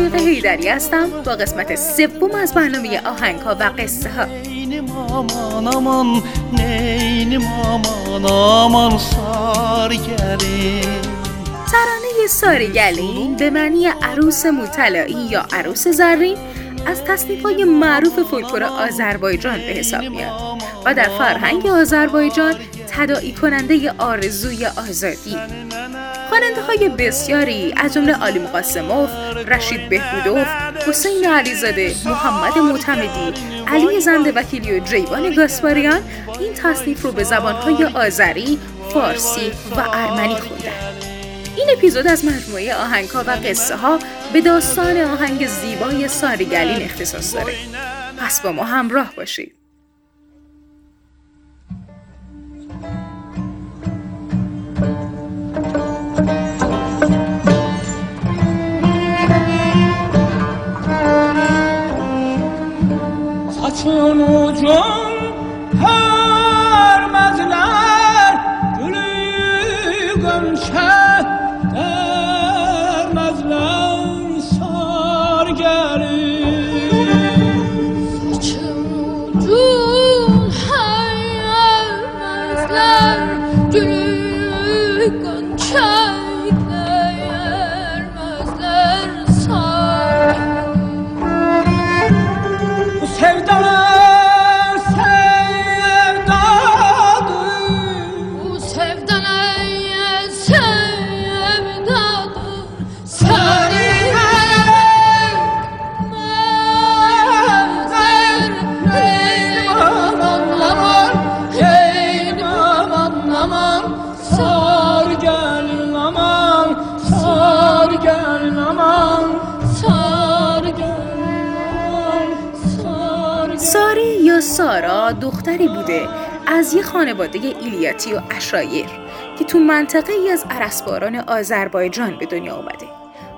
شقایق هیدری هستم. با قسمت سوم از برنامه آهنگ ها و قصه ها ترانه ساری گلین به معنی عروس مطلعی یا عروس زرین از تصنیف های معروف فولکلور آذربایجان به حساب میاد و در فرهنگ آذربایجان تداعی کننده آرزوی آزادی. خواننده های بسیاری از جمله علی مقاسموف، رشید بهبودوف، حسین علیزاده، محمد معتمدی، علی زنده وکیلی و جیوان گاسپاریان این تصنیف رو به زبانهای آذری، فارسی و ارمنی خوندن. این اپیزود از مجموعه آهنگها و قصه ها به داستان آهنگ زیبای ساریگلین اختصاص داره. پس با ما همراه باشید. Çun ucun hörmezler Gülüyü gömşe dermezler Sar geri Saçın ucun hörmezler Gülüyü سارا دختری بوده از یه خانواده ایلیاتی و اشایر که تو منطقه ای از عرسباران آذربایجان به دنیا آمده.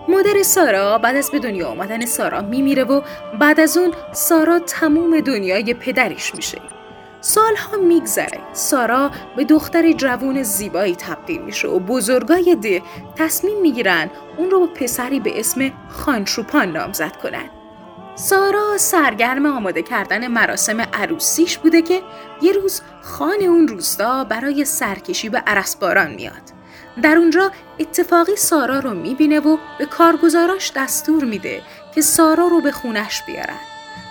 مادر سارا بعد از به دنیا آمدن سارا میمیره و بعد از اون سارا تموم دنیای پدرش میشه. سالها میگذره سارا به دختر جوون زیبایی تبدیل میشه و بزرگای ده تصمیم می‌گیرن اون رو با پسری به اسم خانچوپان نامزد کنن سارا سرگرم آماده کردن مراسم عروسیش بوده که یه روز خان اون روستا برای سرکشی به عرسباران میاد. در اونجا اتفاقی سارا رو می‌بینه و به کارگزاراش دستور میده که سارا رو به خونش بیارن.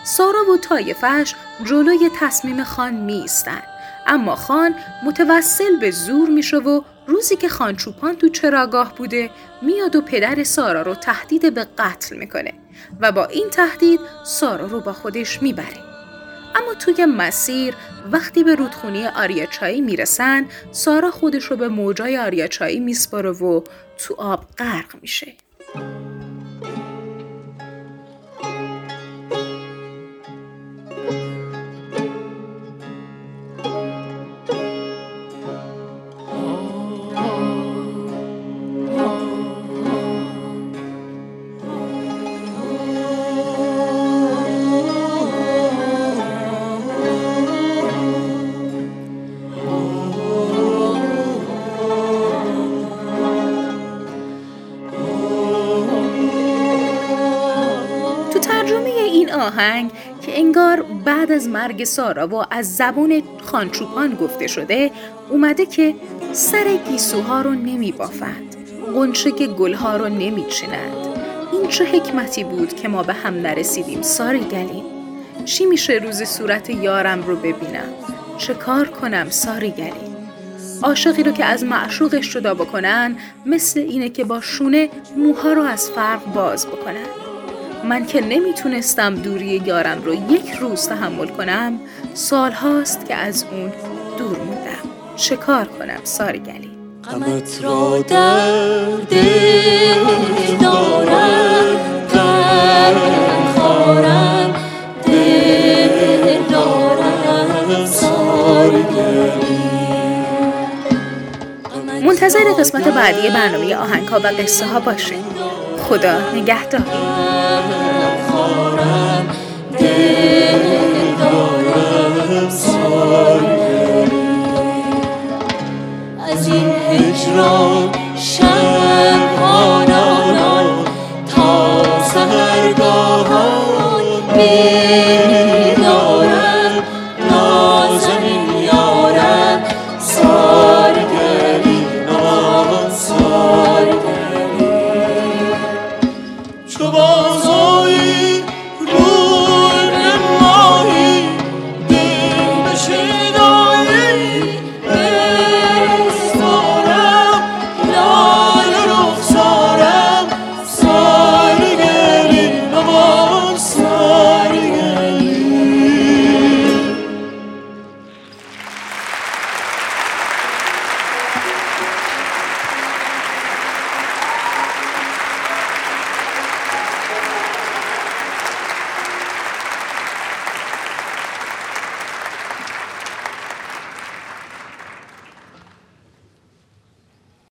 سارا و طایفش جلوی تصمیم خان میستن. اما خان متوسل به زور میشه و روزی که خان چوپان تو چراگاه بوده میاد و پدر سارا رو تهدید به قتل می‌کنه و با این تهدید سارا رو با خودش می‌بره. اما توی مسیر وقتی به رودخونی آریاچایی می‌رسن سارا خودش رو به موجای آریاچایی میسپاره و تو آب غرق میشه. آهنگ که انگار بعد از مرگ سارا و از زبون خانچوپان گفته شده اومده که سر گیسوها رو نمی بافند قنچه گلها رو نمی چینند این چه حکمتی بود که ما به هم نرسیدیم ساری گلیم چی میشه روز صورت یارم رو ببینم؟ چه کار کنم ساری گلیم عاشقی رو که از معشوقش جدا بکنن مثل اینه که با شونه موها رو از فرق باز بکنن. من که نمی‌تونستم دوری یارم رو یک روز تحمل کنم سال هاست که از اون دور موندم. چه کار کنم ساری گلی؟ قمت را در دل دارم خارم دل دارم ساری منتظر قسمت بعدی برنامه آهنگ ها و قصه ها باشین. خدا نگهدار. wrong